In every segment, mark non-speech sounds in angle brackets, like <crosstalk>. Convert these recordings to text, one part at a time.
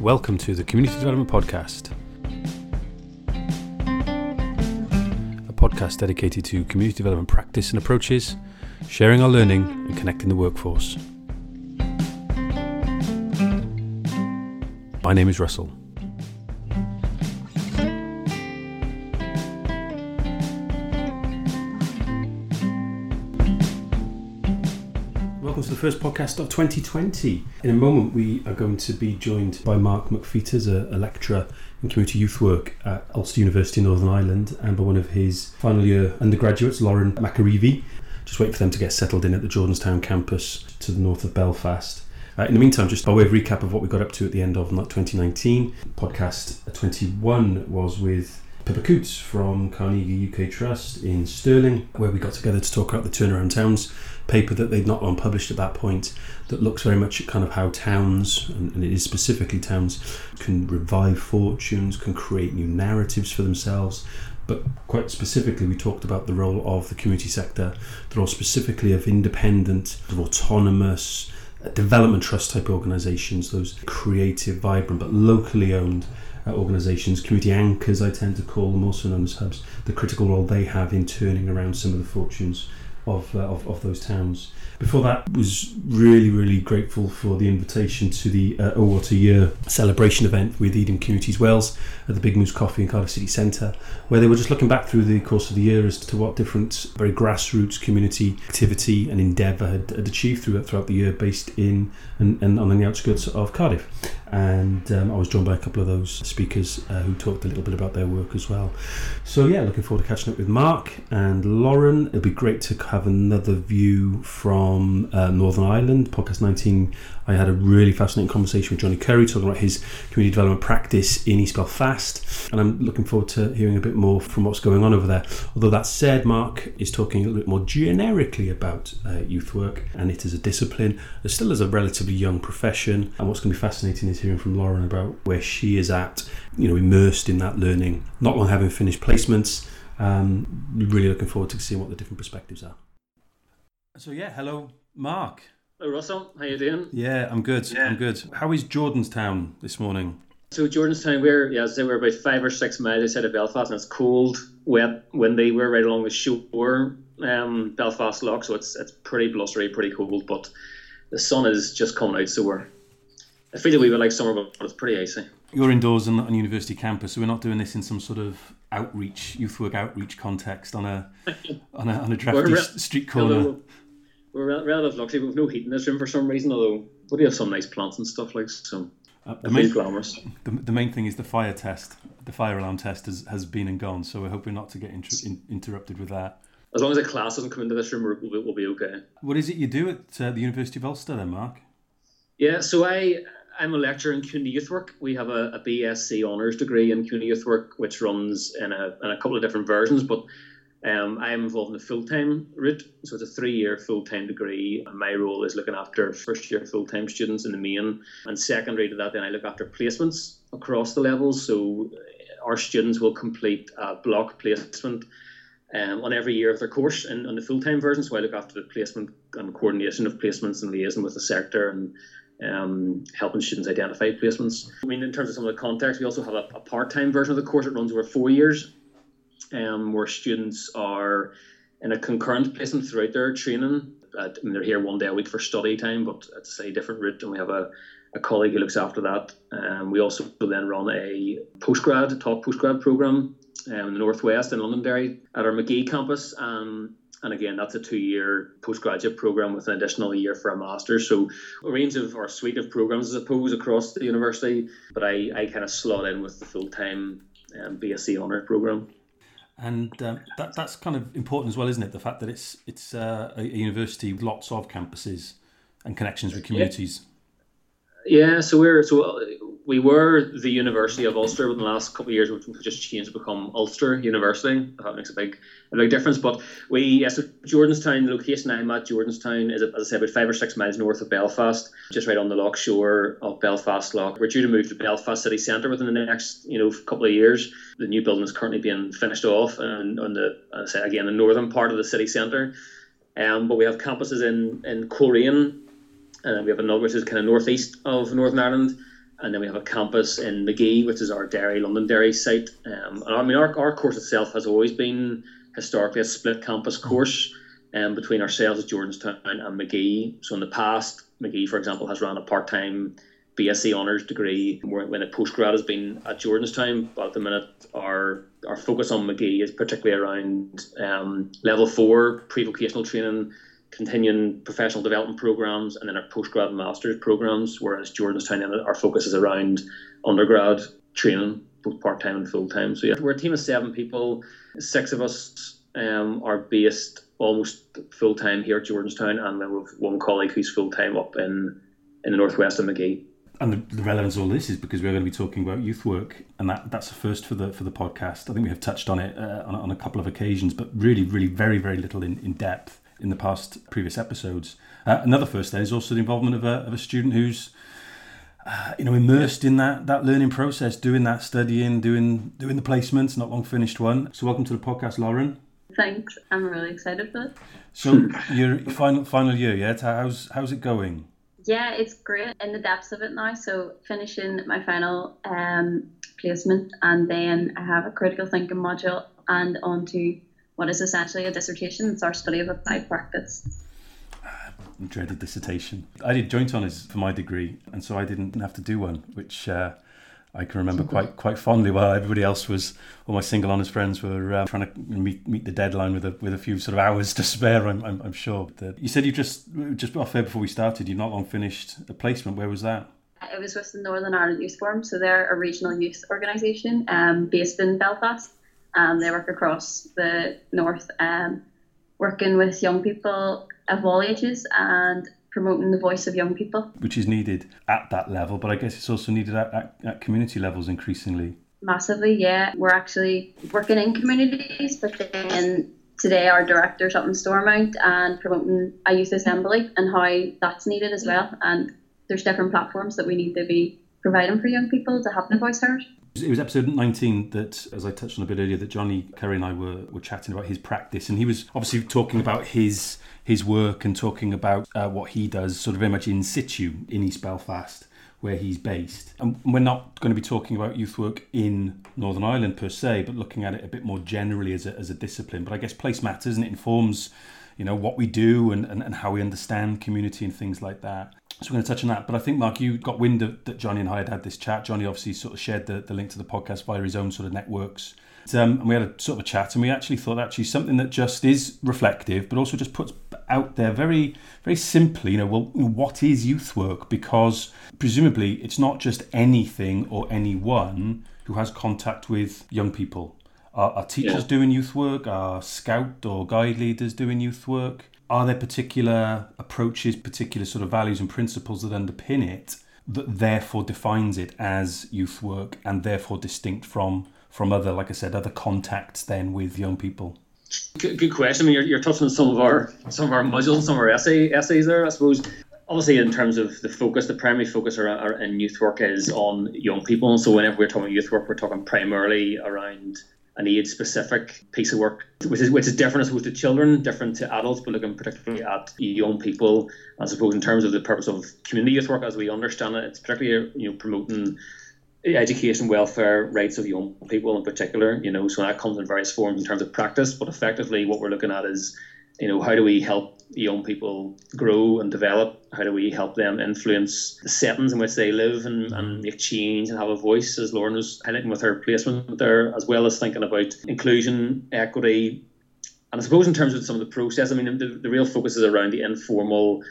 Welcome to the Community Development Podcast, a podcast dedicated to community development practice and approaches, sharing our learning, and connecting the workforce. My name is Russell. The first podcast of 2020. In a moment, we are going to be joined by Mark McFeeters, a, a lecturer in community youth work at Ulster University in Northern Ireland, and by one of his final year undergraduates, Lauren McAreavey. Just wait for them to get settled in at the Jordanstown campus to the north of Belfast. Uh, in the meantime, just by way of recap of what we got up to at the end of 2019, podcast 21 was with Pippa Coutts from Carnegie UK Trust in Stirling, where we got together to talk about the Turnaround Towns paper that they'd not long published at that point that looks very much at kind of how towns, and, it is specifically towns, can revive fortunes, can create new narratives for themselves, but quite specifically, we talked about the role of the community sector, the role specifically of independent, of autonomous, uh, development trust type organisations, those creative, vibrant, but locally owned uh, organisations, community anchors, I tend to call them, also known as hubs, the critical role they have in turning around some of the fortunes of, uh, of, of, those towns. Before that, was really, really grateful for the invitation to the uh, What a Year celebration event with Eden Communities Wales at the Big Moose Coffee in Cardiff City Centre, where they were just looking back through the course of the year as to what different very grassroots community activity and endeavour had, had achieved throughout, throughout the year based in and, and on the outskirts of Cardiff and um, I was joined by a couple of those speakers uh, who talked a little bit about their work as well. So yeah, looking forward to catching up with Mark and Lauren. It'll be great to have another view from uh, Northern Ireland. Podcast 19, I had a really fascinating conversation with Johnny Curry talking about his community development practice in East Belfast, and I'm looking forward to hearing a bit more from what's going on over there. Although that said, Mark is talking a little bit more generically about uh, youth work and it as a discipline, as still as a relatively young profession. And what's going to be fascinating is is hearing from Lauren about where she is at, you know, immersed in that learning, not long having finished placements. Um, really looking forward to seeing what the different perspectives are. So yeah, hello, Mark. Hello, Russell. How you doing? Yeah, I'm good. Yeah. I'm good. How is Jordanstown this morning? So Jordanstown, we're yeah, say we're about five or six miles outside of Belfast, and it's cold, wet, windy. We're right along the shore, um, Belfast Lough, so it's it's pretty blustery, pretty cold, but the sun is just coming out, so we're I feel a wee bit like summer, but it's pretty icy. You're indoors on, on university campus, so we're not doing this in some sort of outreach, youth work outreach context on a <laughs> on a, on a drafty re- street corner. We're relatively lucky. But We've no heat in this room for some reason, although we do have some nice plants and stuff like so. Uh, the, main, glamorous. The, the main thing is the fire test. The fire alarm test has, has been and gone, so we're hoping not to get inter- in, interrupted with that. As long as a class doesn't come into this room, we'll be, we'll be okay. What is it you do at uh, the University of Ulster, then, Mark? Yeah, so I I'm a lecturer in community youth work. We have a, a BSc honours degree in community youth work, which runs in a, in a couple of different versions, but um, I am involved in the full time route. So it's a three year full time degree. And my role is looking after first year full time students in the main. And secondary to that, then I look after placements across the levels. So our students will complete a block placement um, on every year of their course in, on the full time version. So I look after the placement and coordination of placements and liaison with the sector and um, helping students identify placements. I mean, in terms of some of the context, we also have a, a part time version of the course that runs over four years, um, where students are in a concurrent placement throughout their training. I mean, they're here one day a week for study time, but it's a different route, and we have a, a colleague who looks after that. Um, we also then run a postgrad, top postgrad program um, in the Northwest in Londonderry at our Magee campus. Um, and again, that's a two-year postgraduate program with an additional year for a master's. So a range of our suite of programs, I suppose, across the university. But I, I kind of slot in with the full-time um, BSc honours program. And um, that, that's kind of important as well, isn't it? The fact that it's it's uh, a university with lots of campuses and connections with communities. Yeah, yeah so we're so we were the University of Ulster, but in the last couple of years we've just changed to become Ulster University. That makes a big a big difference. But we yeah, so Jordanstown, the location I'm at, Jordanstown is as I said about five or six miles north of Belfast, just right on the lough shore of Belfast Lough. We're due to move to Belfast city centre within the next you know couple of years. The new building is currently being finished off, and on the as I say again the northern part of the city centre. Um, but we have campuses in in Coleraine, and we have another which is kind of northeast of Northern Ireland and then we have a campus in Magee, which is our Derry, London dairy site. Um, and I mean, our, our course itself has always been historically a split campus course um, between ourselves at Jordanstown and Magee. So in the past, Magee, for example, has run a part time BSc honours degree when a postgrad has been at Jordanstown. But at the minute, our our focus on Magee is particularly around um, level four pre vocational training continuing professional development programs and then our postgrad and master's programs, whereas Jordanstown, our focus is around undergrad training, both part time and full time. So yeah, we're a team of seven people. Six of us um, are based almost full time here at Jordanstown, and then we've one colleague who's full time up in in the northwest of Magee. And the, the, relevance of all this is because we're going to be talking about youth work, and that, that's the first for the for the podcast. I think we have touched on it uh, on, on a couple of occasions, but really, really, very, very little in, in depth in the past previous episodes. Uh, another first then is also the involvement of a, of a student who's uh, you know immersed in that that learning process, doing that studying, doing doing the placements, not long finished one. So welcome to the podcast, Lauren. Thanks, I'm really excited for it. So <laughs> your final final year, yeah? How's how's it going? Yeah, it's great in the depths of it now. So finishing my final um, placement, and then I have a critical thinking module, and onto what is essentially a dissertation. It's our study of applied practice. Dreaded dissertation. I did joint honours for my degree, and so I didn't have to do one, which uh, I can remember <laughs> quite quite fondly. While everybody else was, all my single honours friends were uh, trying to meet meet the deadline with a with a few sort of hours to spare. I'm I'm, I'm sure. But, you said you just just off there before we started. You've not long finished a placement. Where was that? It was with the Northern Ireland Youth Forum, so they're a regional youth organisation um, based in Belfast. Um, they work across the north, um, working with young people of all ages and promoting the voice of young people. Which is needed at that level, but I guess it's also needed at, at, at community levels increasingly. Massively, yeah. We're actually working in communities, but then today our director's up in Stormont and promoting a youth assembly and how that's needed as well. And there's different platforms that we need to be providing for young people to have their voice heard. It was episode 19 that, as I touched on a bit earlier, that Johnny Curry and I were, were chatting about his practice, and he was obviously talking about his his work and talking about uh, what he does, sort of very much in situ in East Belfast, where he's based. And we're not going to be talking about youth work in Northern Ireland per se, but looking at it a bit more generally as a, as a discipline. But I guess place matters, and it informs, you know, what we do and, and, and how we understand community and things like that. So we're going to touch on that. But I think, Mark, you got wind of, that Johnny and I had had this chat. Johnny obviously sort of shared the, the link to the podcast via his own sort of networks. Um, and we had a sort of a chat, and we actually thought actually something that just is reflective, but also just puts out there very, very simply, you know, well, what is youth work? Because presumably it's not just anything or anyone who has contact with young people. Are, are teachers yeah. doing youth work? Are scout or guide leaders doing youth work? are there particular approaches, particular sort of values and principles that underpin it that therefore defines it as youth work and therefore distinct from from other, like I said, other contacts then with young people? Good, good question. I mean, you're, you're touching on some of our some of our modules, some of our essay essays there. I suppose obviously in terms of the focus, the primary focus around, in youth work is on young people. So whenever we're talking youth work, we're talking primarily around an age specific piece of work, which is which is different, I suppose, to children, different to adults, but looking particularly at young people. I suppose in terms of the purpose of community youth work, as we understand it, it's particularly you know promoting education, welfare, rights of young people in particular. You know, so that comes in various forms in terms of practice, but effectively what we're looking at is you know, how do we help young people grow and develop? How do we help them influence the settings in which they live and, and make change and have a voice, as Lauren was highlighting with her placement there, as well as thinking about inclusion, equity. And I suppose in terms of some of the process, I mean, the, the real focus is around the informal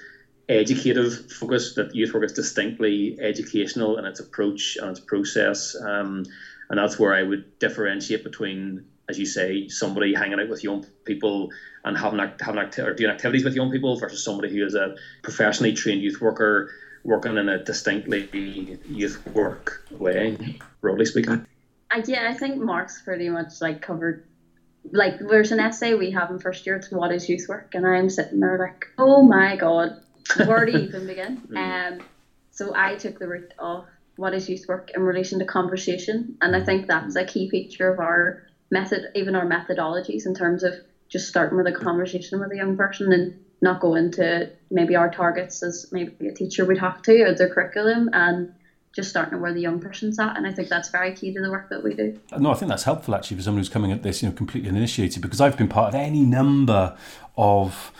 educative focus that youth work is distinctly educational in its approach and its process. Um, and that's where I would differentiate between as you say, somebody hanging out with young people and having having acti- or doing activities with young people versus somebody who is a professionally trained youth worker working in a distinctly youth work way, broadly speaking. Uh, yeah, I think Mark's pretty much like covered. Like, there's an essay we have in first year. It's what is youth work, and I'm sitting there like, oh my god, where do you even <laughs> begin? Um, so I took the route of what is youth work in relation to conversation, and I think that's a key feature of our method, even our methodologies in terms of just starting with a conversation with a young person and not go into maybe our targets as maybe a teacher would have to or their curriculum and just starting where the young person's at. And I think that's very key to the work that we do. No, I think that's helpful actually for someone who's coming at this, you know, completely uninitiated because I've been part of any number of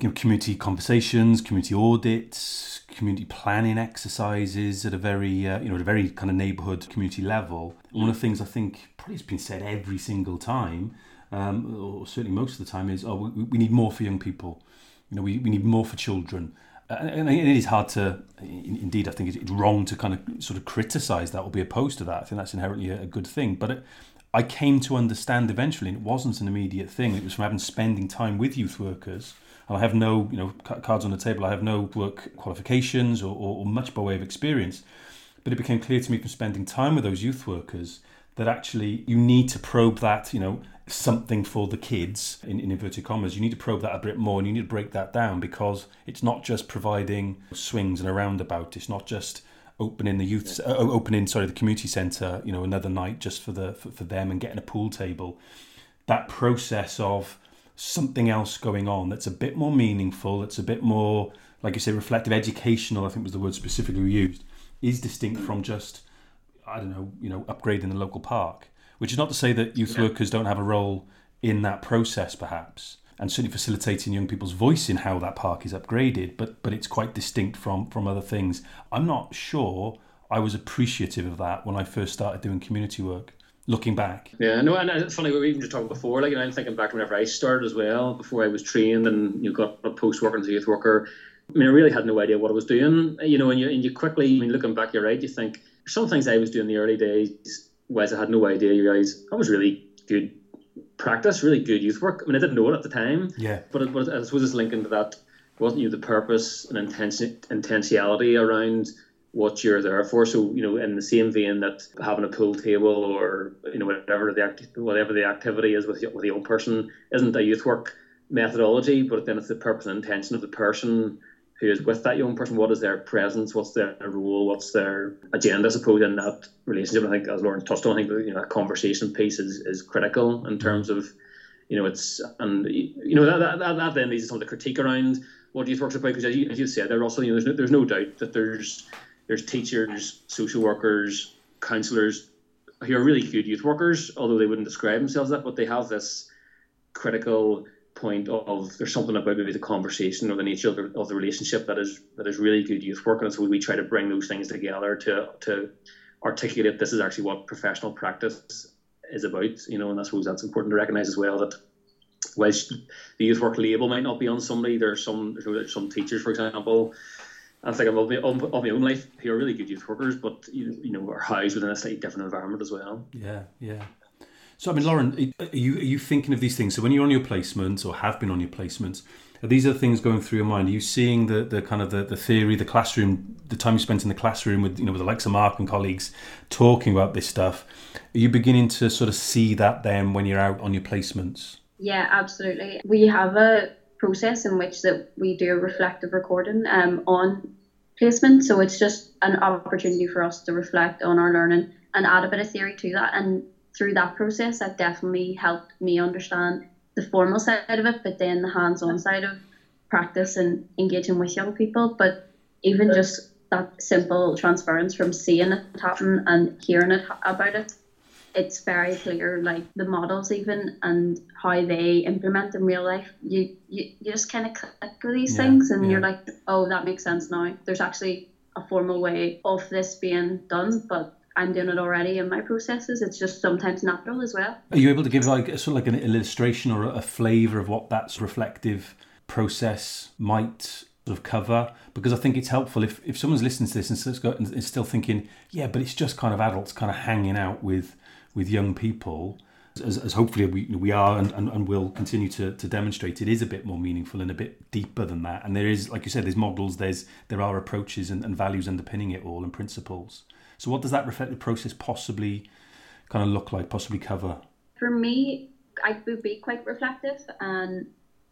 you know, community conversations, community audits, community planning exercises at a very, uh, you know, at a very kind of neighbourhood community level. One of the things I think probably has been said every single time, um, or certainly most of the time, is, oh, we, we need more for young people. You know, we, we need more for children and it is hard to indeed i think it's wrong to kind of sort of criticize that or be opposed to that i think that's inherently a good thing but it, i came to understand eventually and it wasn't an immediate thing it was from having spending time with youth workers and i have no you know cards on the table. I have no work qualifications or, or, or much by way of experience. But it became clear to me from spending time with those youth workers that actually you need to probe that you know something for the kids in, in, inverted commas. You need to probe that a bit more and you need to break that down because it's not just providing swings and a roundabout. It's not just opening the youth uh, opening sorry the community center you know another night just for the for, for them and getting a pool table. That process of something else going on that's a bit more meaningful that's a bit more like you say reflective educational i think was the word specifically used is distinct from just i don't know you know upgrading the local park which is not to say that youth yeah. workers don't have a role in that process, perhaps, and certainly facilitating young people's voice in how that park is upgraded. But but it's quite distinct from from other things. I'm not sure I was appreciative of that when I first started doing community work. Looking back, yeah, no, and it's funny we were even just talked before. Like, you know, I'm thinking back whenever I started as well, before I was trained and you got a post working as a youth worker. I mean, I really had no idea what I was doing, you know, and you and you quickly, I mean, looking back, you're right. You think some things I was doing in the early days Wes, I had no idea you guys. That was really good practice, really good youth work. I mean, I didn't know it at the time. Yeah. But, it, but I suppose it's linking to that. Wasn't you the purpose and intentionality around what you're there for? So you know, in the same vein that having a pool table or you know whatever the act- whatever the activity is with with the young person isn't a youth work methodology, but then it's the purpose and intention of the person who is with that young person, what is their presence, what's their role, what's their agenda, I suppose, in that relationship. I think, as Lauren touched on, I think you know that conversation piece is, is critical in terms of, you know, it's and you know that that, that then leads to some of the critique around what youth work's about because as you, as you said there, also you know there's no, there's no doubt that there's there's teachers, social workers, counsellors who are really good youth workers, although they wouldn't describe themselves that, but they have this critical point of there's something about maybe the conversation or the nature of the, of the relationship that is that is really good youth work, and so we try to bring those things together to to articulate this is actually what professional practice is about, you know, and I suppose that's important to recognise as well that whilst the youth work label might not be on somebody, there's some there's some teachers, for example. I think of my, of my own life who are really good youth workers, but you, you know are housed within a slightly different environment as well. Yeah, yeah. So, I mean, Lauren, are you, are you thinking of these things? So, when you're on your placements or have been on your placements, are these are the things going through your mind? Are you seeing the, the kind of the, the theory, the classroom, the time you spent in the classroom with you know with the likes of Mark and colleagues talking about this stuff? Are you beginning to sort of see that then when you're out on your placements? Yeah, absolutely. We have a process in which that we do a reflective recording um, on placement, so it's just an opportunity for us to reflect on our learning and add a bit of theory to that and through that process, that definitely helped me understand the formal side of it, but then the hands-on side of practice and engaging with young people. But even just that simple transference from seeing it happen and hearing it about it, it's very clear, like the models even and how they implement in real life. You you, you just kind of click with these yeah, things, and yeah. you're like, oh, that makes sense now. There's actually a formal way of this being done, but I'm doing it already in my processes. It's just sometimes natural as well. Are you able to give like sort of like an illustration or a flavour of what that reflective process might sort of cover? Because I think it's helpful if, if someone's listening to this and is still thinking, yeah, but it's just kind of adults kind of hanging out with with young people. As, as hopefully we, we are and, and, and will continue to, to demonstrate, it is a bit more meaningful and a bit deeper than that. And there is, like you said, there's models, there's there are approaches and, and values underpinning it all and principles. So, what does that reflective process possibly kind of look like, possibly cover? For me, I would be quite reflective and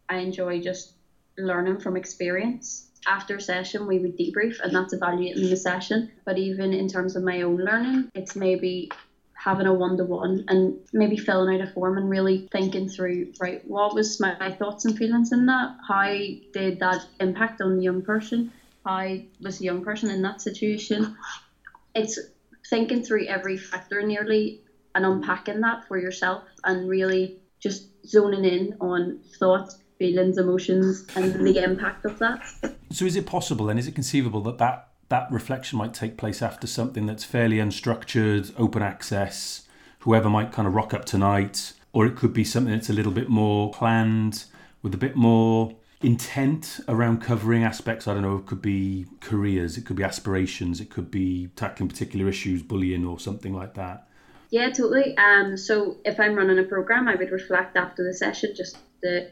I enjoy just learning from experience. After session, we would debrief, and that's evaluating the session. But even in terms of my own learning, it's maybe having a one to one and maybe filling out a form and really thinking through right what was my thoughts and feelings in that? How did that impact on the young person? How was the young person in that situation? It's thinking through every factor nearly and unpacking that for yourself and really just zoning in on thoughts, feelings, emotions, and the impact of that. So, is it possible and is it conceivable that that, that reflection might take place after something that's fairly unstructured, open access, whoever might kind of rock up tonight, or it could be something that's a little bit more planned with a bit more intent around covering aspects. I don't know, it could be careers, it could be aspirations, it could be tackling particular issues, bullying, or something like that. Yeah, totally. Um, so if I'm running a program, I would reflect after the session just the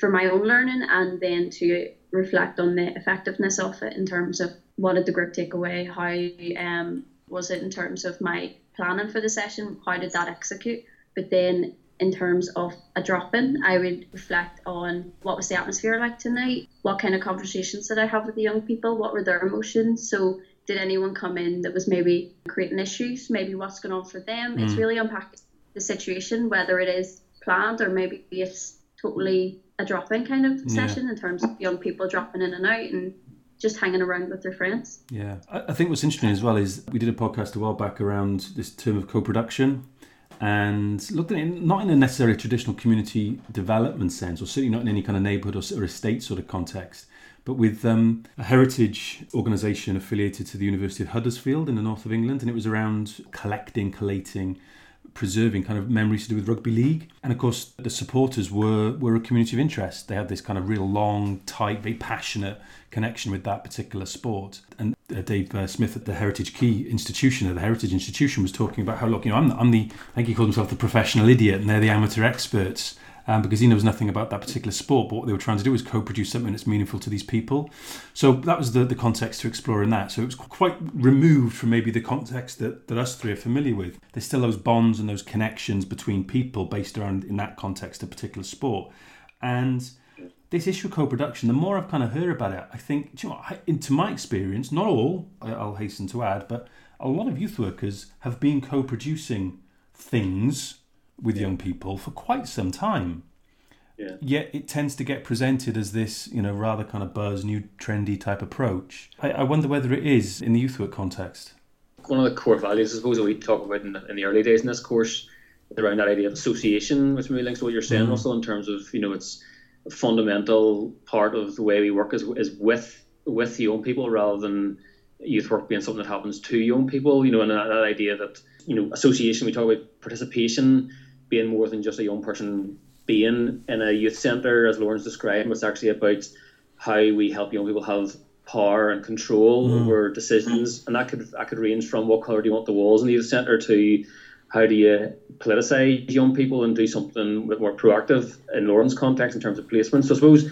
for my own learning, and then to reflect on the effectiveness of it in terms of what did the group take away, how um, was it in terms of my planning for the session, how did that execute, but then in terms of a drop in, I would reflect on what was the atmosphere like tonight, what kind of conversations did I have with the young people, what were their emotions. So, did anyone come in that was maybe creating issues, maybe what's going on for them? Mm. It's really unpacking the situation, whether it is planned or maybe it's totally a drop in kind of session yeah. in terms of young people dropping in and out and just hanging around with their friends. Yeah, I think what's interesting as well is we did a podcast a while back around this term of co-production, and looked at it not in a necessarily traditional community development sense, or certainly not in any kind of neighbourhood or, estate sort of context, but with um, a heritage organisation affiliated to the University of Huddersfield in the north of England, and it was around collecting, collating, preserving kind of memories to do with rugby league. And of course, the supporters were were a community of interest. They had this kind of real long, tight, very passionate connection with that particular sport. And uh, Dave uh, Smith at the Heritage Quay Institution, or the Heritage Institution, was talking about how, look, you know, I'm, I'm the, I think he called himself the professional idiot, and they're the amateur experts. Um, because he knows nothing about that particular sport. But what they were trying to do was co-produce something that's meaningful to these people. So that was the, the context to explore in that. So it was quite removed from maybe the context that, that us three are familiar with. There's still those bonds and those connections between people based around in that context a particular sport. And this issue of co-production, the more I've kind of heard about it, I think, you know, into my experience, not all, I'll hasten to add, but a lot of youth workers have been co-producing things with young people for quite some time. Yeah. Yet it tends to get presented as this, you know, rather kind of buzz, new, trendy type approach. I, I wonder whether it is in the youth work context. One of the core values, I suppose, that we talk about in the, in the early days in this course, around that idea of association, which really links to what you're saying, mm. also in terms of, you know, it's a fundamental part of the way we work is, is with with young people rather than youth work being something that happens to young people. You know, and that, that idea that you know association. We talk about participation being more than just a young person being in a youth centre, as Lauren's described. It's actually about how we help young people have power and control mm. over decisions, and that could that could range from what colour do you want the walls in the youth centre to how do you politicize young people and do something with more proactive in Lauren's context in terms of placement? So I suppose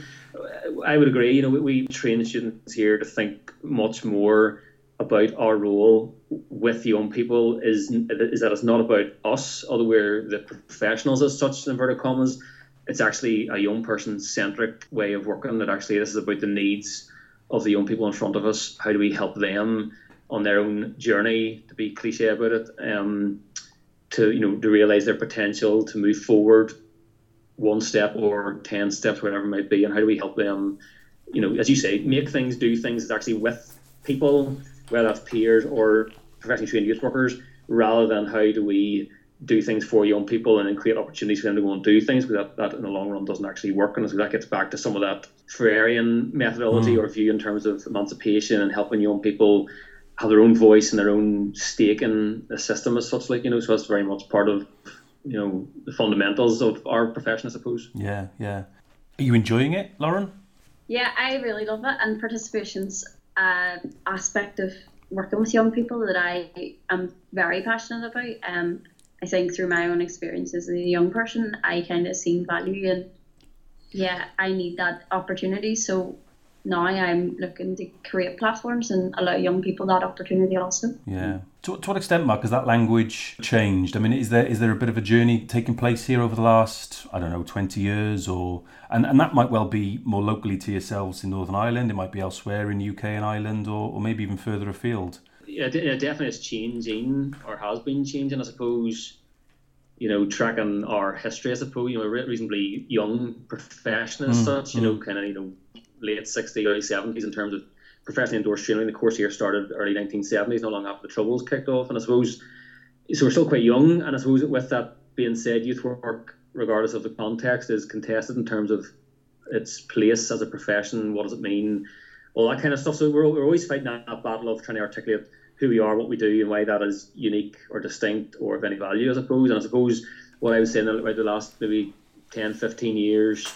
I would agree. You know, we, we train students here to think much more about our role with young people. Is is that it's not about us, although we're the professionals as such, inverted commas. It's actually a young person centric way of working. That actually this is about the needs of the young people in front of us. How do we help them on their own journey? To be cliche about it. Um, to you know to realize their potential to move forward one step or 10 steps whatever it might be and how do we help them you know as you say make things do things is actually with people whether that's peers or professionally trained youth workers rather than how do we do things for young people and then create opportunities for them to go and do things because that, that in the long run doesn't actually work and so that gets back to some of that Freirean methodology mm. or view in terms of emancipation and helping young people have their own voice and their own stake in the system as such. Like you know, so that's very much part of you know the fundamentals of our profession, I suppose. Yeah, yeah. Are you enjoying it, Lauren? Yeah, I really love it, and participation's uh, aspect of working with young people that I am very passionate about. Um, I think through my own experiences as a young person, I kind of seen value in. Yeah, I need that opportunity. So now I'm looking to create platforms and allow young people that opportunity also. Yeah. To, to what extent, Mark, has that language changed? I mean, is there is there a bit of a journey taking place here over the last, I don't know, 20 years or and, and that might well be more locally to yourselves in Northern Ireland, it might be elsewhere in UK and Ireland or, or maybe even further afield. Yeah, it definitely is changing or has been changing, I suppose you know, tracking our history, I suppose, you know, a reasonably young profession as mm, such, you mm. know, kind of, you know, late 60s, early 70s in terms of professionally endorsed training. The course here started early 1970s, not long after the Troubles kicked off. And I suppose, so we're still quite young. And I suppose with that being said, youth work, regardless of the context, is contested in terms of its place as a profession. What does it mean? All that kind of stuff. So we're, we're always fighting that, battle of trying to articulate who we are, what we do, and why that is unique or distinct or of any value, I suppose. And I suppose what I was saying about the last maybe 10, 15 years,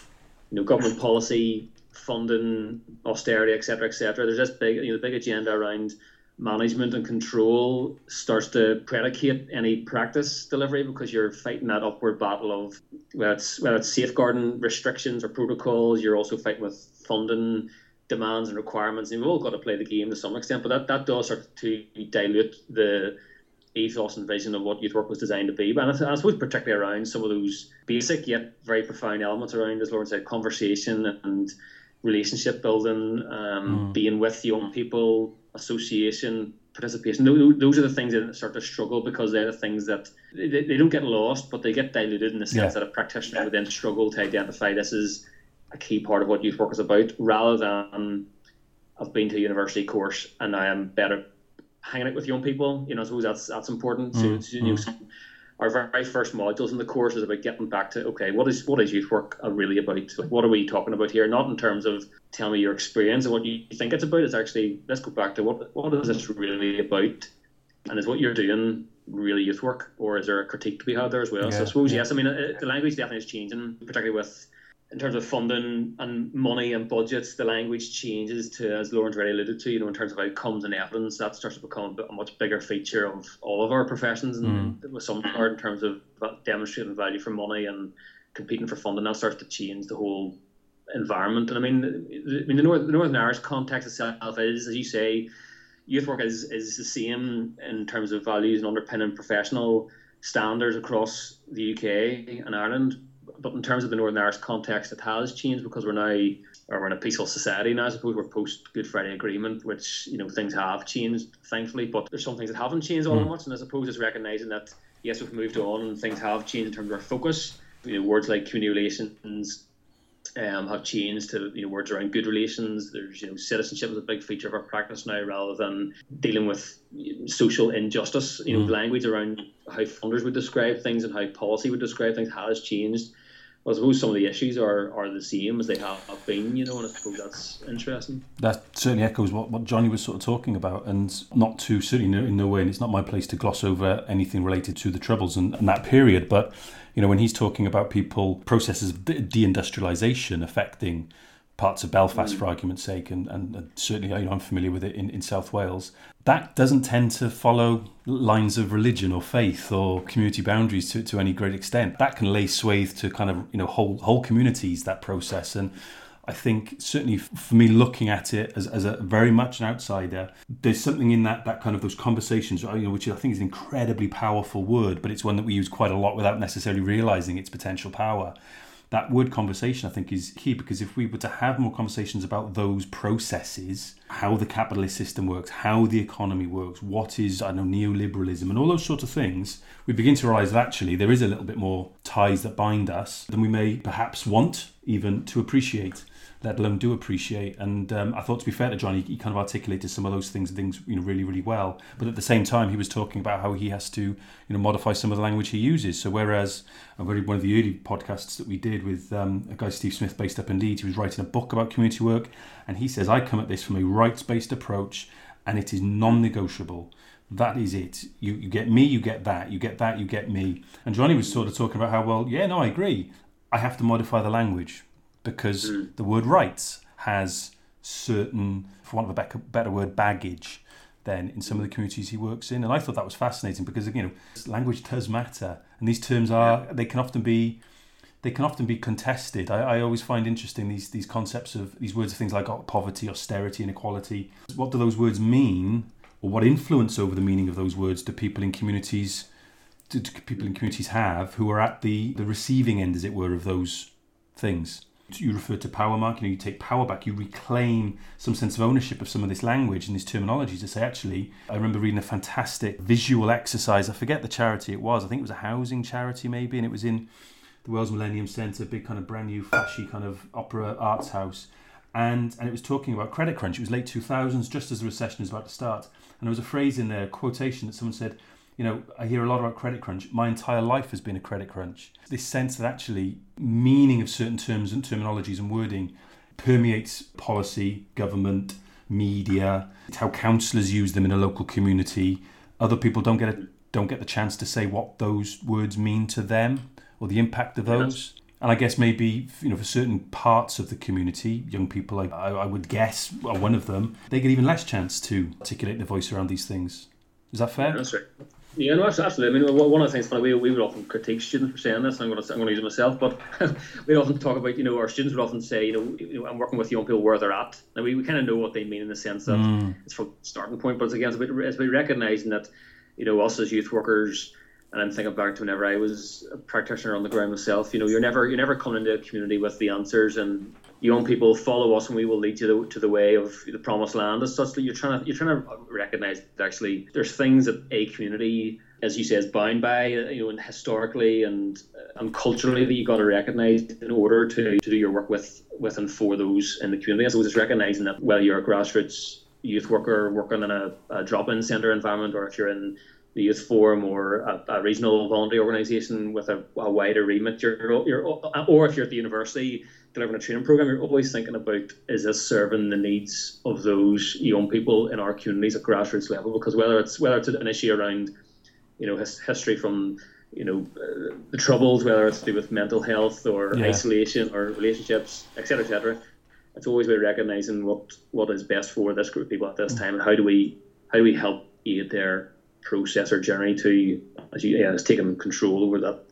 you know, government policy, funding, austerity, etc., etc. There's this big, you know, the big agenda around management and control starts to predicate any practice delivery because you're fighting that upward battle of whether it's whether it's safeguarding restrictions or protocols. You're also fighting with funding demands and requirements. And we've all got to play the game to some extent, but that, that does start to dilute the ethos and vision of what youth work was designed to be. But I, I suppose particularly around some of those basic yet very profound elements around, as Lauren said, conversation and relationship building, um, mm. being with young people, association, participation. Those are the things that sort of struggle because they're the things that they, they don't get lost, but they get diluted in the sense yeah. that a practitioner would then struggle to identify this is a key part of what youth work is about, rather than I've been to a university course and I am better hanging out with young people. You know, I suppose that's that's important. Mm, so, you know, mm. Our very first modules in the course is about getting back to okay, what is what is youth work really about? what are we talking about here? Not in terms of telling me your experience and what you think it's about. It's actually let's go back to what what is this really about, and is what you're doing really youth work, or is there a critique to be had there as well? Yeah, so I suppose yes. I mean, it, the language definitely is changing, particularly with in terms of funding and money and budgets, the language changes to, as Lauren's already alluded to, you know, in terms of outcomes and evidence, that starts to become a much bigger feature of all of our professions, and mm. with some part in terms of demonstrating value for money and competing for funding, that starts to change the whole environment. And I mean, I mean, the, North, the Northern Irish context itself is, as you say, youth work is, is the same in terms of values and underpinning professional standards across the UK and Ireland but in terms of the Northern Irish context, it has changed because we're now, or we're in a peaceful society now. I suppose we're post Good Friday Agreement, which you know things have changed, thankfully. But there's some things that haven't changed all that much, and I suppose it's recognizing that yes, we've moved on and things have changed in terms of our focus. You know, words like community relations um, have changed to you know words around good relations. There's you know citizenship is a big feature of our practice now, rather than dealing with social injustice. You know, mm. language around how funders would describe things and how policy would describe things has changed. I suppose some of the issues are, are the same as they have been, you know, and I suppose that's interesting. That certainly echoes what, what Johnny was sort of talking about, and not to certainly no, in no way, and it's not my place to gloss over anything related to the Troubles and, and that period, but you know, when he's talking about people processes of de- deindustrialization affecting parts of Belfast, mm. for argument's sake, and, and certainly you know, I'm familiar with it in, in South Wales. That doesn't tend to follow lines of religion or faith or community boundaries to, to any great extent. That can lay swathe to kind of you know whole whole communities. That process and. I think certainly for me looking at it as, as a very much an outsider, there's something in that that kind of those conversations, you know, which I think is an incredibly powerful word, but it's one that we use quite a lot without necessarily realizing its potential power that word conversation, I think, is key because if we were to have more conversations about those processes, how the capitalist system works, how the economy works, what is, I know, neoliberalism, and all those sorts of things, we begin to realize that actually there is a little bit more ties that bind us than we may perhaps want even to appreciate let alone do appreciate. And um, I thought, to be fair to John, he, he, kind of articulated some of those things, things you know, really, really well. But at the same time, he was talking about how he has to, you know, modify some of the language he uses. So whereas uh, one of the early podcasts that we did with um, a guy Steve Smith based up in Leeds, he was writing a book about community work, and he says, I come at this from a rights-based approach, and it is non-negotiable that is it. You, you get me, you get that. You get that, you get me. And Johnny was sort of talking about how, well, yeah, no, I agree. I have to modify the language because mm. the word rights has certain, for want of a better word, baggage than in some of the communities he works in. And I thought that was fascinating because you know language does matter, and these terms are they can often be they can often be contested. I, I always find interesting these these concepts of these words of things like poverty, austerity, inequality. What do those words mean, or what influence over the meaning of those words do people in communities do people in communities have who are at the the receiving end, as it were, of those things? You refer to power mark, you know, you take power back, you reclaim some sense of ownership of some of this language and these terminologies to say, actually, I remember reading a fantastic visual exercise. I forget the charity it was. I think it was a housing charity, maybe, and it was in the Wales Millennium Centre, big kind of brand new, flashy kind of opera arts house. and and it was talking about credit crunch. It was late two thousands, just as the recession was about to start, and there was a phrase in there, a quotation that someone said. You know, I hear a lot about credit crunch. My entire life has been a credit crunch. This sense that actually meaning of certain terms and terminologies and wording permeates policy, government, media, It's how councillors use them in a local community. Other people don't get a, don't get the chance to say what those words mean to them or the impact of those. And I guess maybe you know for certain parts of the community, young people, I, I would guess, are one of them, they get even less chance to articulate their voice around these things. Is that fair? That's right. Yeah, no, absolutely. I mean, one of the things funny, we, we would often critique students for saying this. I'm going to I'm going to use it myself, but <laughs> we often talk about you know our students would often say you know, you know I'm working with young people where they're at. Now we, we kind of know what they mean in the sense that mm. it's from starting point, but it's again it's about, it's about recognizing that you know us as youth workers and I'm thinking back to whenever I was a practitioner on the ground myself. You know, you're never you're never coming into a community with the answers, and young people follow us, and we will lead you to the, to the way of the promised land. As such, that you're trying to you're trying to recognise that actually there's things that a community, as you say, is bound by. You know, and historically and uh, and culturally that you got to recognise in order to, to do your work with with and for those in the community. So it's recognising that whether you're a grassroots youth worker working in a, a drop-in centre environment, or if you're in the youth forum or a, a regional voluntary organisation with a, a, wider remit, you're, you're, or if you're at the university delivering a training program, you're always thinking about is this serving the needs of those young people in our communities at grassroots level? Because whether it's whether it's an issue around, you know, his, history from you know uh, the troubles, whether it's to do with mental health or yeah. isolation or relationships, etc., etc. It's always about recognizing what what is best for this group of people at this mm. time, and how do we how do we help aid their process or journey to, as you, yeah, has taken control over that,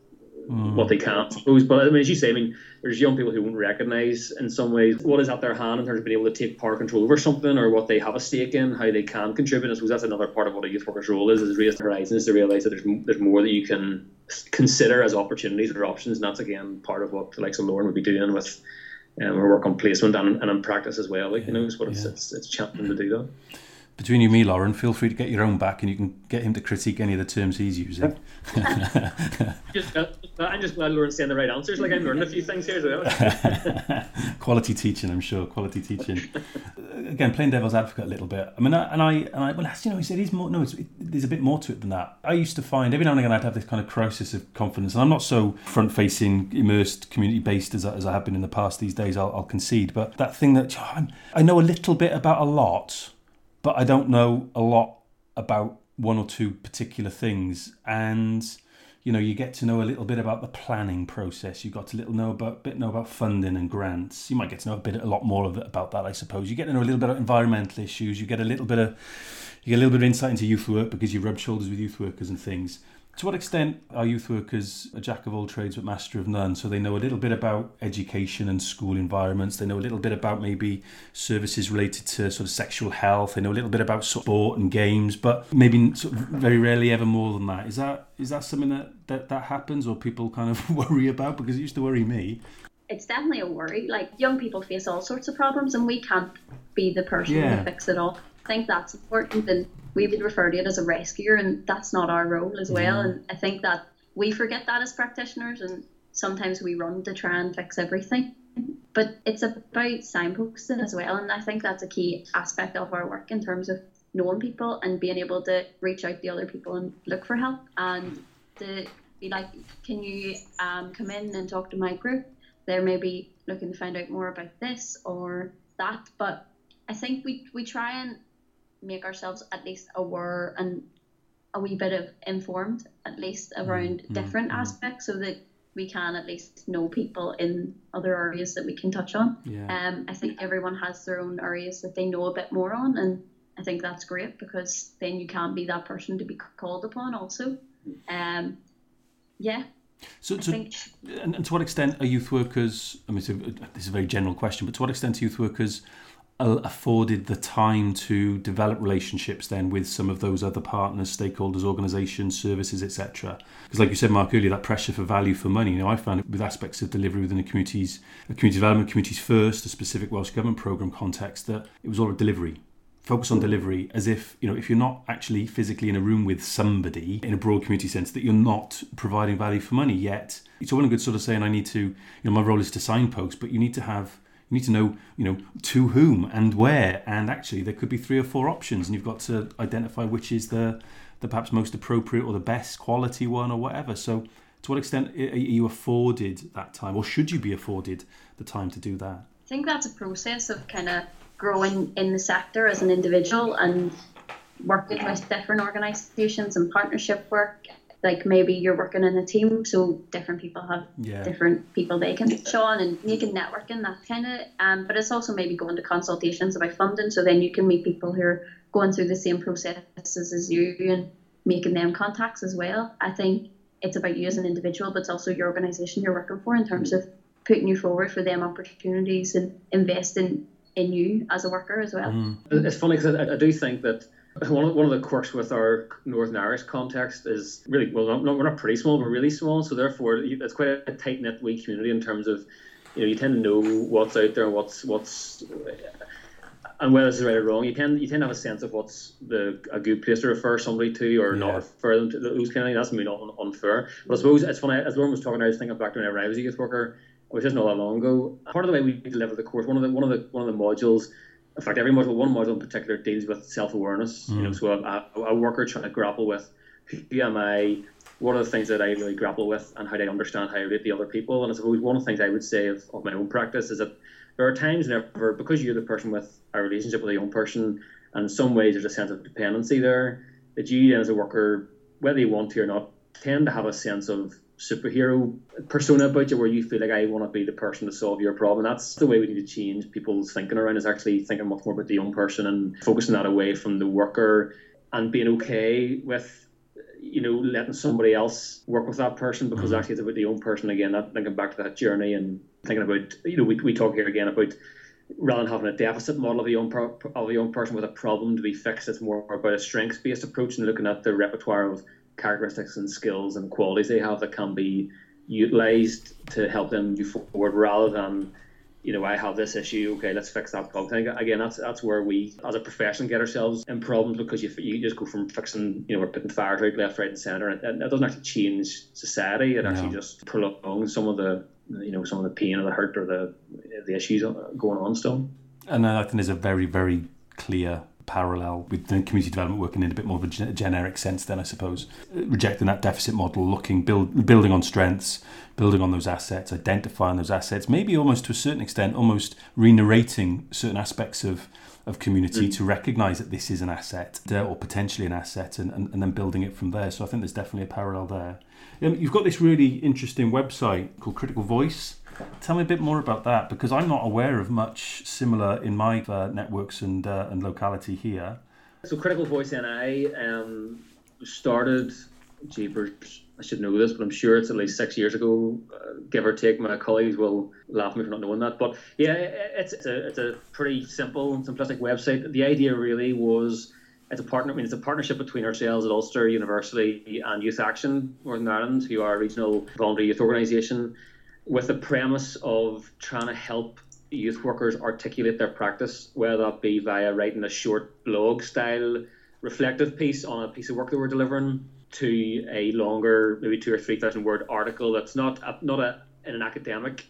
mm. what they can, I suppose. But I mean, as you say, I mean, there's young people who won't recognise in some ways what is at their hand in terms of being able to take power control over something or what they have a stake in, how they can contribute. I suppose that's another part of what a youth worker's role is, is raise the horizons to realise that there's, there's more that you can consider as opportunities or options. And that's, again, part of what the likes of Lauren would be doing with um, our work on placement and, and in practice as well. Like, you know, it's what it's, yeah. it's, it's championing to do that between you and me, Lauren, feel free to get your own back and you can get him to critique any of the terms he's using. <laughs> just, uh, I'm just glad Lauren's saying the right answers. Like I'm learning a few things here as well. <laughs> Quality teaching, I'm sure. Quality teaching. Again, playing devil's advocate a little bit. I mean, and I, and I, well, as you know, he said he's more. No, it, there's a bit more to it than that. I used to find every now and again I'd have this kind of crisis of confidence, and I'm not so front-facing, immersed, community-based as, as I have been in the past. These days, I'll, I'll concede. But that thing that oh, I know a little bit about a lot but I don't know a lot about one or two particular things. And you know, you get to know a little bit about the planning process. You got to little know about bit know about funding and grants. You might get to know a bit a lot more of it about that, I suppose. You get to know a little bit of environmental issues. You get a little bit of you get a little bit of insight into youth work because you rub shoulders with youth workers and things to what extent are youth workers a jack of all trades but master of none? So they know a little bit about education and school environments. They know a little bit about maybe services related to sort of sexual health. They know a little bit about sport and games, but maybe sort of very rarely ever more than that. Is that is that something that, that that happens or people kind of <laughs> worry about? Because it used to worry me. It's definitely a worry. Like young people face all sorts of problems, and we can't be the person yeah. to fix it all. I think that's important, and we would refer to it as a rescuer, and that's not our role as well. Mm-hmm. And I think that we forget that as practitioners, and sometimes we run to try and fix everything. But it's about signposting as well, and I think that's a key aspect of our work in terms of knowing people and being able to reach out to other people and look for help and to be like, can you um, come in and talk to my group? They're maybe looking to find out more about this or that, but I think we we try and make ourselves at least aware and a wee bit of informed at least around mm-hmm. different mm-hmm. aspects so that we can at least know people in other areas that we can touch on. Yeah. Um, I think everyone has their own areas that they know a bit more on, and I think that's great because then you can be that person to be called upon also. Um, yeah. So, to, think, and, and, to what extent are youth workers? I mean, this is a very general question, but to what extent are youth workers afforded the time to develop relationships then with some of those other partners, stakeholders, organisations, services, etc. Because, like you said, Mark earlier, that pressure for value for money. You know, I found it with aspects of delivery within the communities, a community development, communities first, a specific Welsh government programme context, that it was all a delivery. Focus on delivery as if, you know, if you're not actually physically in a room with somebody in a broad community sense, that you're not providing value for money yet. It's all in good sort of saying, I need to, you know, my role is to signpost, but you need to have You need to know, you know, to whom and where, and actually there could be three or four options, and you've got to identify which is the the perhaps most appropriate or the best quality one or whatever. So, to what extent are you afforded that time, or should you be afforded the time to do that? I think that's a process of kind of growing in the sector as an individual and working with different organisations and partnership work like maybe you're working in a team, so different people have yeah. different people they can show on and you can network networking that kind of. Um, but it's also maybe going to consultations about funding, so then you can meet people who are going through the same processes as you and making them contacts as well. I think it's about you as an individual, but it's also your organisation you're working for in terms of putting you forward for them opportunities and investing in you as a worker as well. Mm. It's funny because I, I do think that one of, one of the quirks with our Northern Irish context is really well, not, we're not pretty small, we're really small, so therefore it's quite a, tight knit wee community in terms of you know you tend to know what's out there, and what's what's and whether it's right or wrong. You tend you tend to have a sense of what's the a good place to refer somebody to or yeah. not refer them to those kind of things. That's maybe not unfair, but I suppose it's funny as Lauren was talking. I was thinking back to whenever I was a youth worker, which isn't all that long ago. Part of the way we deliver the course, one of the one of the one of the modules in fact, every module, one module in particular deals with self awareness. Mm. You know, mm. so a, a, worker trying to grapple with who am I, what are the things that I really grapple with, and how do I understand how I relate to other people. And I suppose one of the things I would say of, of my own practice is that there are times whenever, because you're the person with a relationship with a young person, and in some ways there's a sense of dependency there, that you then as a worker, whether you want to or not, tend to have a sense of superhero persona about you where you feel like I want to be the person to solve your problem. That's the way we need to change people's thinking around is actually thinking much more about the young person and focusing that away from the worker and being okay with you know letting somebody else work with that person because mm-hmm. actually it's about the young person again that thinking back to that journey and thinking about you know we, we talk here again about rather than having a deficit model of a young pro- of a young person with a problem to be fixed it's more about a strengths based approach and looking at the repertoire of characteristics and skills and qualities they have that can be utilized to help them move forward rather than you know I have this issue okay let's fix that problem. Again that's that's where we as a profession get ourselves in problems because you, you just go from fixing you know we're putting fires out left right and center and it, it doesn't actually change society. It no. actually just prolongs some of the you know some of the pain or the hurt or the the issues going on still. And I think there's a very very clear parallel with the community development working in a bit more of a generic sense then I suppose. Rejecting that deficit model looking build, building on strengths building on those assets identifying those assets maybe almost to a certain extent almost re-narrating certain aspects of of community mm. to recognize that this is an asset uh, or potentially an asset and, and, and, then building it from there. So I think there's definitely a parallel there. Um, you've got this really interesting website called Critical Voice Tell me a bit more about that because I'm not aware of much similar in my uh, networks and uh, and locality here. So Critical Voice NI um, started, jeepers, I should know this, but I'm sure it's at least six years ago, uh, give or take. My colleagues will laugh at me for not knowing that. But yeah, it's, it's, a, it's a pretty simple, simplistic website. The idea really was it's a partner. I mean, it's a partnership between ourselves at Ulster University and Youth Action Northern Ireland, who are a regional voluntary youth organisation with the premise of trying to help youth workers articulate their practice, whether that be via writing a short blog style reflective piece on a piece of work that we're delivering to a longer, maybe two or three thousand word article that's not a, not a in an academic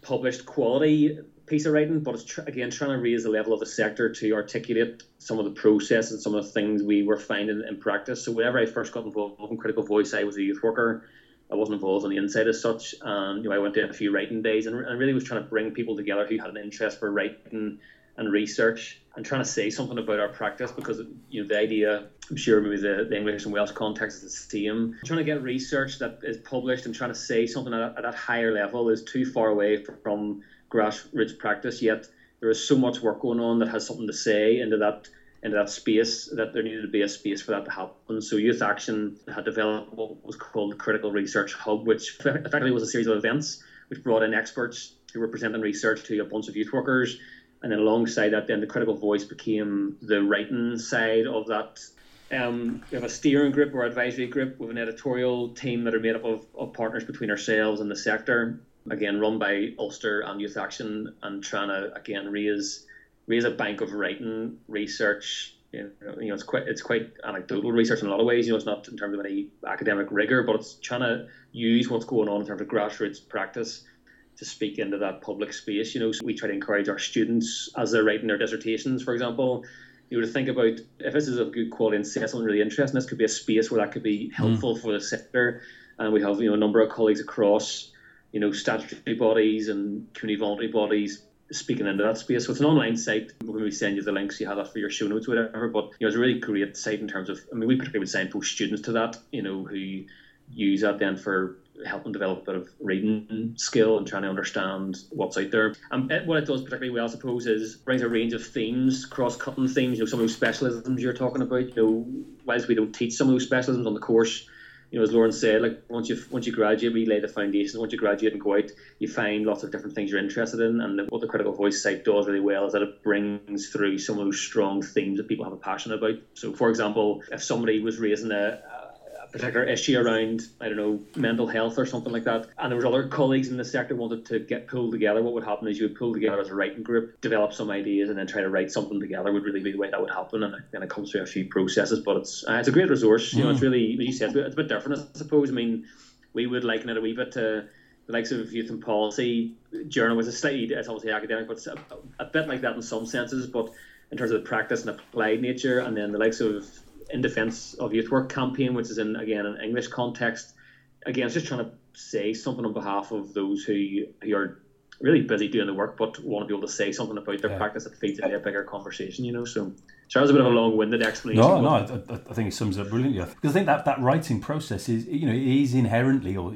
published quality piece of writing, but it's tr- again trying to raise the level of the sector to articulate some of the process and some of the things we were finding in practice. So whenever I first got involved in Critical Voice, I was a youth worker I wasn't involved on the inside as such. And you know, I went to a few writing days and, and really was trying to bring people together who had an interest for writing and research and trying to say something about our practice because you know the idea I'm sure maybe the, the English and Welsh context is the same. Trying to get research that is published and trying to say something at, at that higher level is too far away from grassroots practice. Yet there is so much work going on that has something to say into that into that space that there needed to be a space for that to happen. So Youth Action had developed what was called the Critical Research Hub, which effectively was a series of events which brought in experts who were presenting research to a bunch of youth workers. And then alongside that, then the critical voice became the writing side of that. Um, we have a steering group or advisory group with an editorial team that are made up of, of partners between ourselves and the sector. Again, run by Ulster and Youth Action, and trying to again raise raise a bank of writing research. You know, you know, it's quite it's quite anecdotal research in a lot of ways. You know, it's not in terms of any academic rigor, but it's trying to use what's going on in terms of grassroots practice to speak into that public space. You know, so we try to encourage our students as they're writing their dissertations, for example, you know, to think about if this is of good quality and say something really interesting, this could be a space where that could be helpful mm. for the sector. And we have, you know, a number of colleagues across, you know, statutory bodies and community voluntary bodies speaking into that space. So it's an online site. When be sending you the links, you have that for your show notes, whatever. But you know, it's a really great site in terms of. I mean, we particularly would signpost students to that. You know, who use that then for helping develop a bit of reading skill and trying to understand what's out there. And it, what it does particularly well, I suppose, is brings a range of themes, cross-cutting themes. You know, some of those specialisms you're talking about. You know, whilst we don't teach some of those specialisms on the course, you know, as Lauren said, like once you once you graduate, we lay the foundations. Once you graduate and go out, you find lots of different things you're interested in. And what the Critical Voice site does really well is that it brings through some of those strong themes that people have a passion about. So, for example, if somebody was raising a, particular issue around, I don't know, mental health or something like that. And there was other colleagues in the sector wanted to get pulled together. What would happen is you would pull together as a writing group, develop some ideas, and then try to write something together. Would really be the way that would happen, and then it comes through a few processes. But it's uh, it's a great resource. You know, it's mm. really, as you said, it's a bit different, I suppose. I mean, we would liken it a wee bit to the likes of youth and policy journal, which is slightly, it's obviously academic, but it's a, a bit like that in some senses. But in terms of the practice and applied nature, and then the likes of in defence of youth work campaign, which is in again an English context. Again, it's just trying to say something on behalf of those who who are really busy doing the work, but want to be able to say something about their yeah. practice that feeds into a bigger conversation. You know, so. Charles, a bit of a long-winded explanation. No, no, I, I, think it sums up brilliantly. Because I think that, that writing process is, you know, it is inherently, or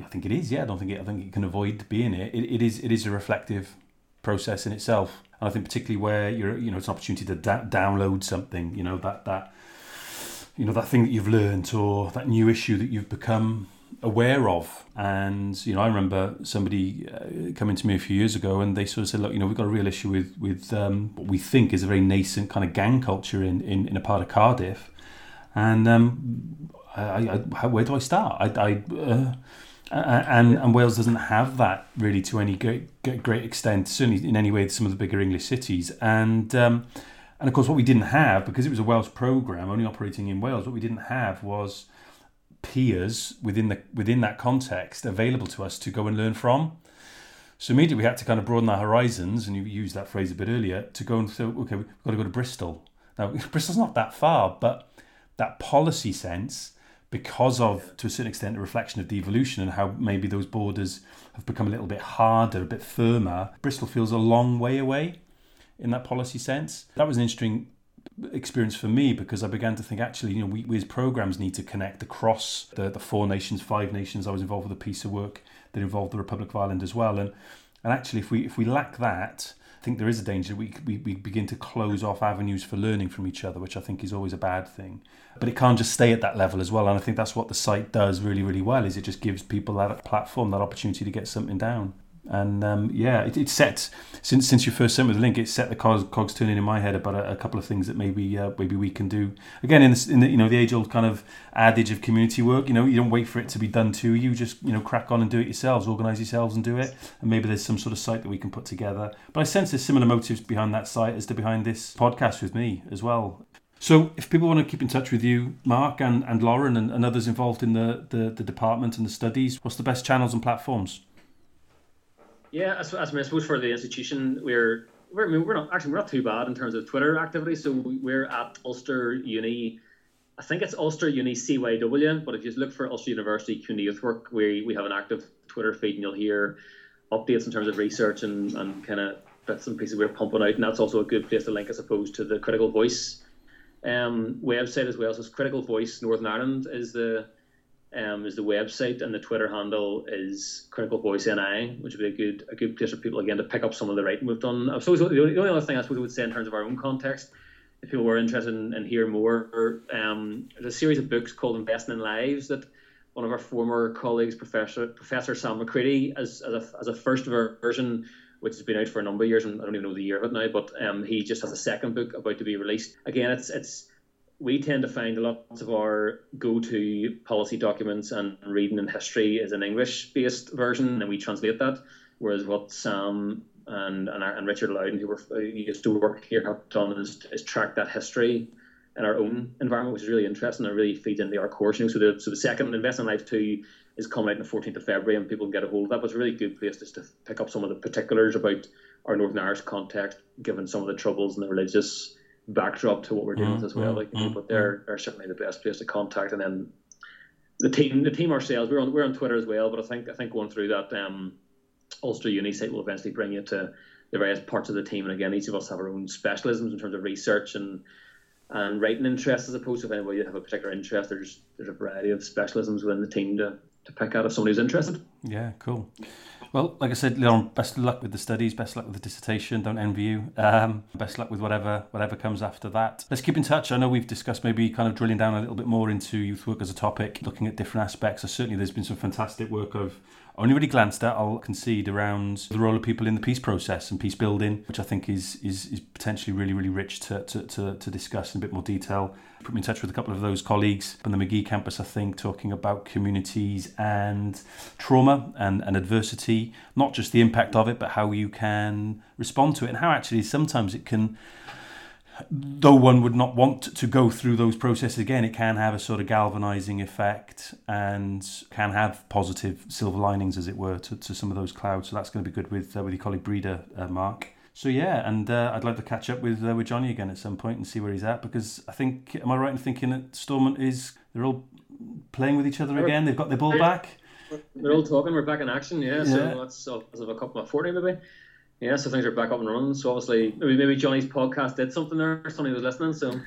I think it is. Yeah, I don't think it. I think it can avoid being it. It, it is. It is a reflective process in itself. And I think particularly where you're, you know, it's an opportunity to da- download something, you know, that that, you know, that thing that you've learned or that new issue that you've become aware of. And you know, I remember somebody uh, coming to me a few years ago, and they sort of said, "Look, you know, we've got a real issue with with um, what we think is a very nascent kind of gang culture in in, in a part of Cardiff." And um, I, I, where do I start? I, I uh, and and Wales doesn't have that really to any great great extent. Certainly in any way, some of the bigger English cities, and um, and of course, what we didn't have because it was a Welsh program only operating in Wales, what we didn't have was peers within the within that context available to us to go and learn from. So immediately we had to kind of broaden our horizons, and you used that phrase a bit earlier, to go and say, okay, we've got to go to Bristol. Now <laughs> Bristol's not that far, but that policy sense because of, to a certain extent, a reflection of devolution and how maybe those borders have become a little bit harder, a bit firmer. Bristol feels a long way away in that policy sense. That was an interesting experience for me because I began to think actually, you know, we, we as programs need to connect across the, the four nations, five nations. I was involved with a piece of work that involved the Republic of Ireland as well. And and actually if we if we lack that, think there is a danger we, we, we begin to close off avenues for learning from each other, which I think is always a bad thing. But it can't just stay at that level as well. And I think that's what the site does really, really well is it just gives people that platform, that opportunity to get something down and um, yeah, it, it set since since you first sent me the link, it set the cogs, cogs turning in my head about a, a couple of things that maybe uh, maybe we can do again in, in the you know the age old kind of adage of community work. You know, you don't wait for it to be done to you. Just you know, crack on and do it yourselves, organise yourselves and do it. And maybe there's some sort of site that we can put together. But I sense there's similar motives behind that site as to behind this podcast with me as well. So, if people want to keep in touch with you, Mark and, and Lauren and, and others involved in the, the, the department and the studies, what's the best channels and platforms? Yeah, as, as I suppose for the institution, we're we're, I mean, we're not actually we're not too bad in terms of Twitter activity. So we're at Ulster Uni. I think it's Ulster Uni CYW, but if you look for Ulster University Community Youth Work, we we have an active Twitter feed, and you'll hear updates in terms of research and, and kind of bits and pieces we're pumping out. And that's also a good place to link, I suppose, to the Critical Voice um, website as well. So it's Critical Voice Northern Ireland is the um, is the website, and the Twitter handle is Critical Voice NI, which would be a good a good place for people again to pick up some of the writing we've done. I suppose the only, the only other thing I suppose I would say in terms of our own context, if people were interested in, in hearing more, um, there's a series of books called Investing in Lives that one of our former colleagues, Professor Professor Sam McCready, as, as, a, as a first version, which has been out for a number of years, and I don't even know the year of it now, but um, he just has a second book about to be released. Again, it's it's we tend to find lots of our go-to policy documents and reading and history is an English-based version, and we translate that. Whereas what Sam and and, and Richard Loudon, who, were, who used to work here, have done is, is track that history in our own environment, which is really interesting and really feeds into our course. You know, so the so the second Invest in Life two is coming out on the 14th of February, and people can get a hold of that. But it's a really good place just to pick up some of the particulars about our Northern Irish context, given some of the troubles and the religious backdrop to what we're dealing mm, with as well. Mm, like, mm, but they're mm. they're certainly the best place to contact. And then the team, the team ourselves, we're on we're on Twitter as well. But I think I think going through that um, Ulster Uni site will eventually bring you to the various parts of the team. And again, each of us have our own specialisms in terms of research and and writing interests as opposed to if anybody you have a particular interest. There's there's a variety of specialisms within the team to, to pick out if somebody's interested. Yeah, cool. Well, like I said, Leon, best of luck with the studies. Best of luck with the dissertation. Don't envy you. Um, best of luck with whatever whatever comes after that. Let's keep in touch. I know we've discussed maybe kind of drilling down a little bit more into youth work as a topic, looking at different aspects. So certainly, there's been some fantastic work I've only really glanced at, I'll concede around the role of people in the peace process and peace building, which I think is is, is potentially really, really rich to, to, to, to discuss in a bit more detail. Put me in touch with a couple of those colleagues from the Magee campus, I think, talking about communities and trauma and, and adversity, not just the impact of it, but how you can respond to it and how actually sometimes it can though one would not want to go through those processes again, it can have a sort of galvanizing effect and can have positive silver linings, as it were, to, to some of those clouds. So that's going to be good with uh, with your colleague Breeder, uh, Mark. So yeah, and uh, I'd like to catch up with uh, with Johnny again at some point and see where he's at because I think am I right in thinking that Stormont is they're all playing with each other again. They've got their ball back. They're all talking. We're back in action. Yeah. yeah. So that's as of a couple of forty maybe yeah, so things are back up and running. So obviously, maybe, maybe Johnny's podcast did something there. Somebody was listening. So,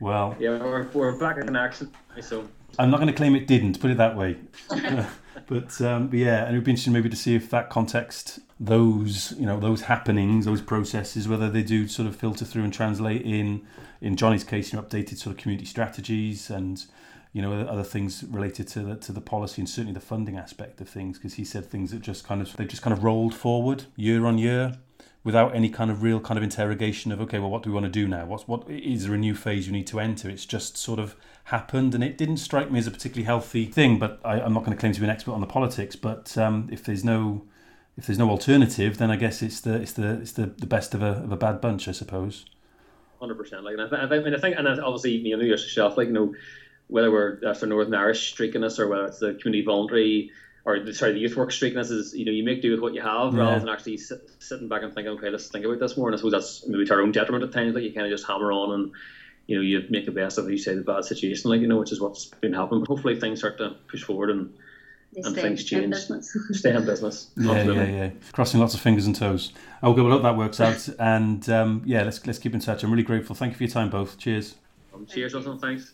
well, yeah, we're, we're back in action. So I'm not going to claim it didn't. Put it that way. <laughs> but, um, but yeah, and it'd be interesting maybe to see if that context, those you know, those happenings, those processes, whether they do sort of filter through and translate in, in Johnny's case, you know, updated sort of community strategies and you know other things related to the, to the policy and certainly the funding aspect of things because he said things that just kind of they just kind of rolled forward year on year without any kind of real kind of interrogation of okay well what do we want to do now? What's what is there a new phase you need to enter? It's just sort of happened and it didn't strike me as a particularly healthy thing but I, am not going to claim to be an expert on the politics but um, if there's no if there's no alternative then I guess it's the it's the it's the, the best of a, of a bad bunch I suppose. Hundred percent. Like and I, I, think, I think and obviously you know yourself like you know whether we're uh, for Northern Irish streakiness or whether it's the community voluntary or the, sorry the youth work streakiness is you know you make do with what you have yeah. rather than actually sit, sitting back and thinking okay let's think about this more and I suppose that's maybe to our own detriment at times like you kind of just hammer on and you know you make the best of you say the bad situation like you know which is what's been happening but hopefully things start to push forward and and things change. <laughs> Stay in business. yeah, yeah, yeah. Crossing lots of fingers and toes. Okay, well, hope that works out. And um, yeah, let's let's keep in touch. I'm really grateful. Thank you for your time, both. Cheers. Um, cheers, awesome. Thanks.